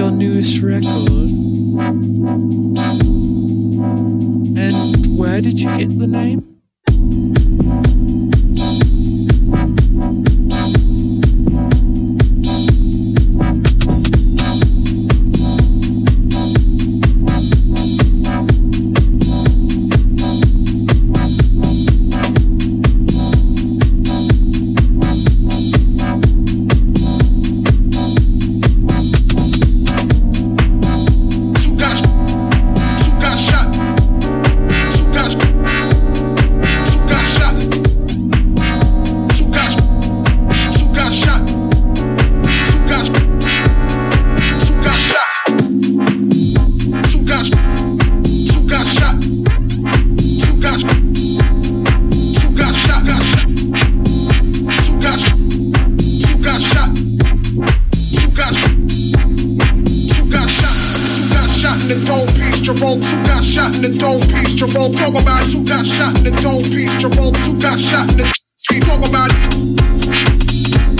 your newest record? And where did you get the name? got shot in the dome piece. Jerome's who got shot in the. Talk about it.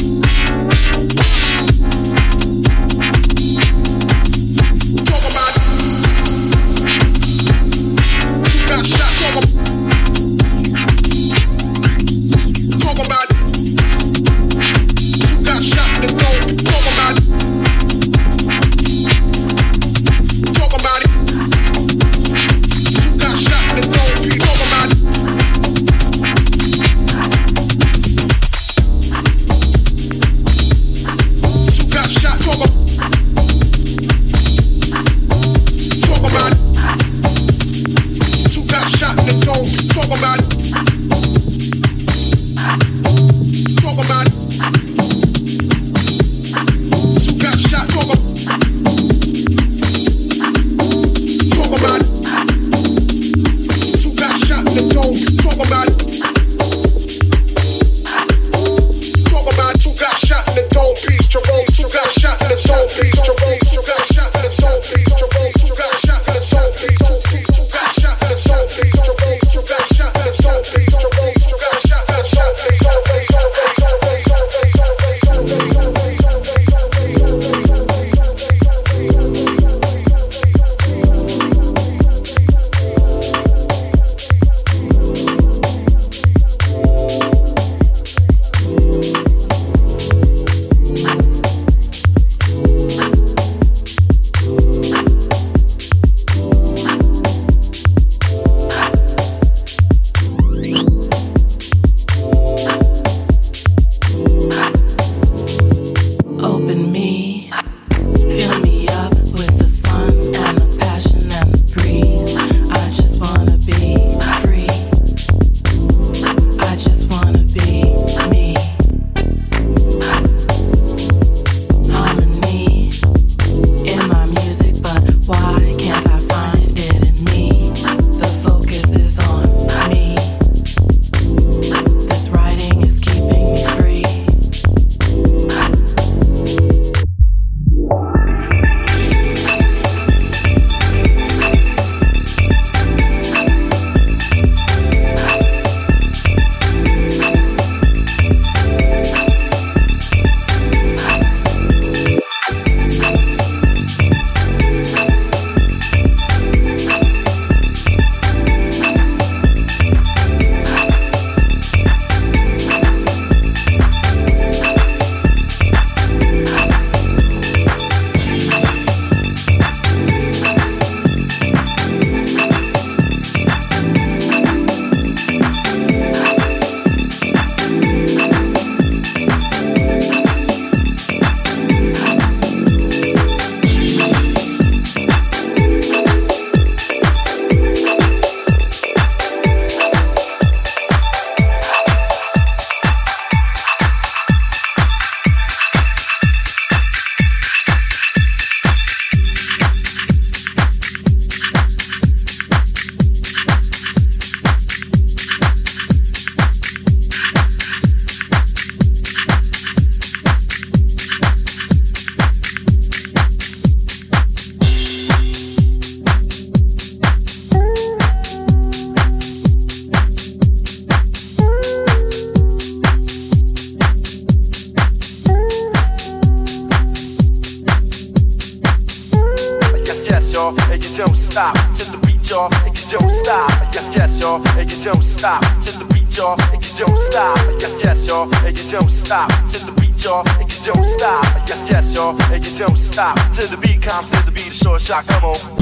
And you don't stop to the beat, y'all, and you don't stop. Yes, yes, y'all, and you don't stop to the beat, comes to the beat, a short shot, come on.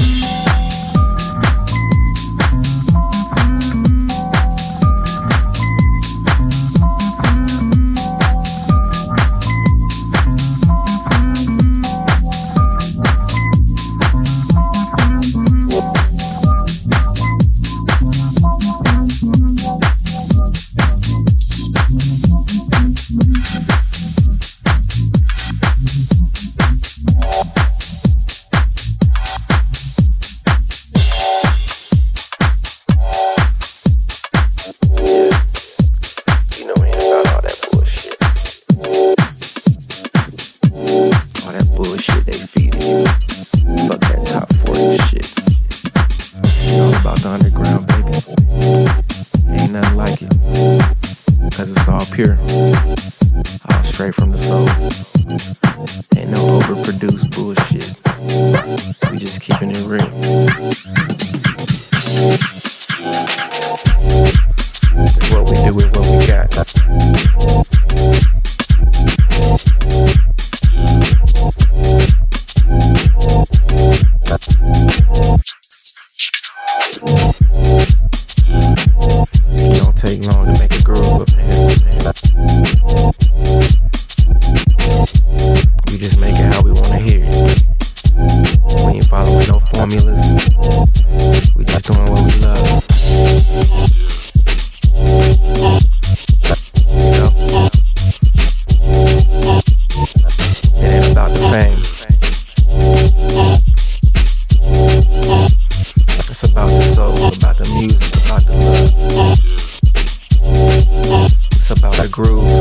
here. Straight about the but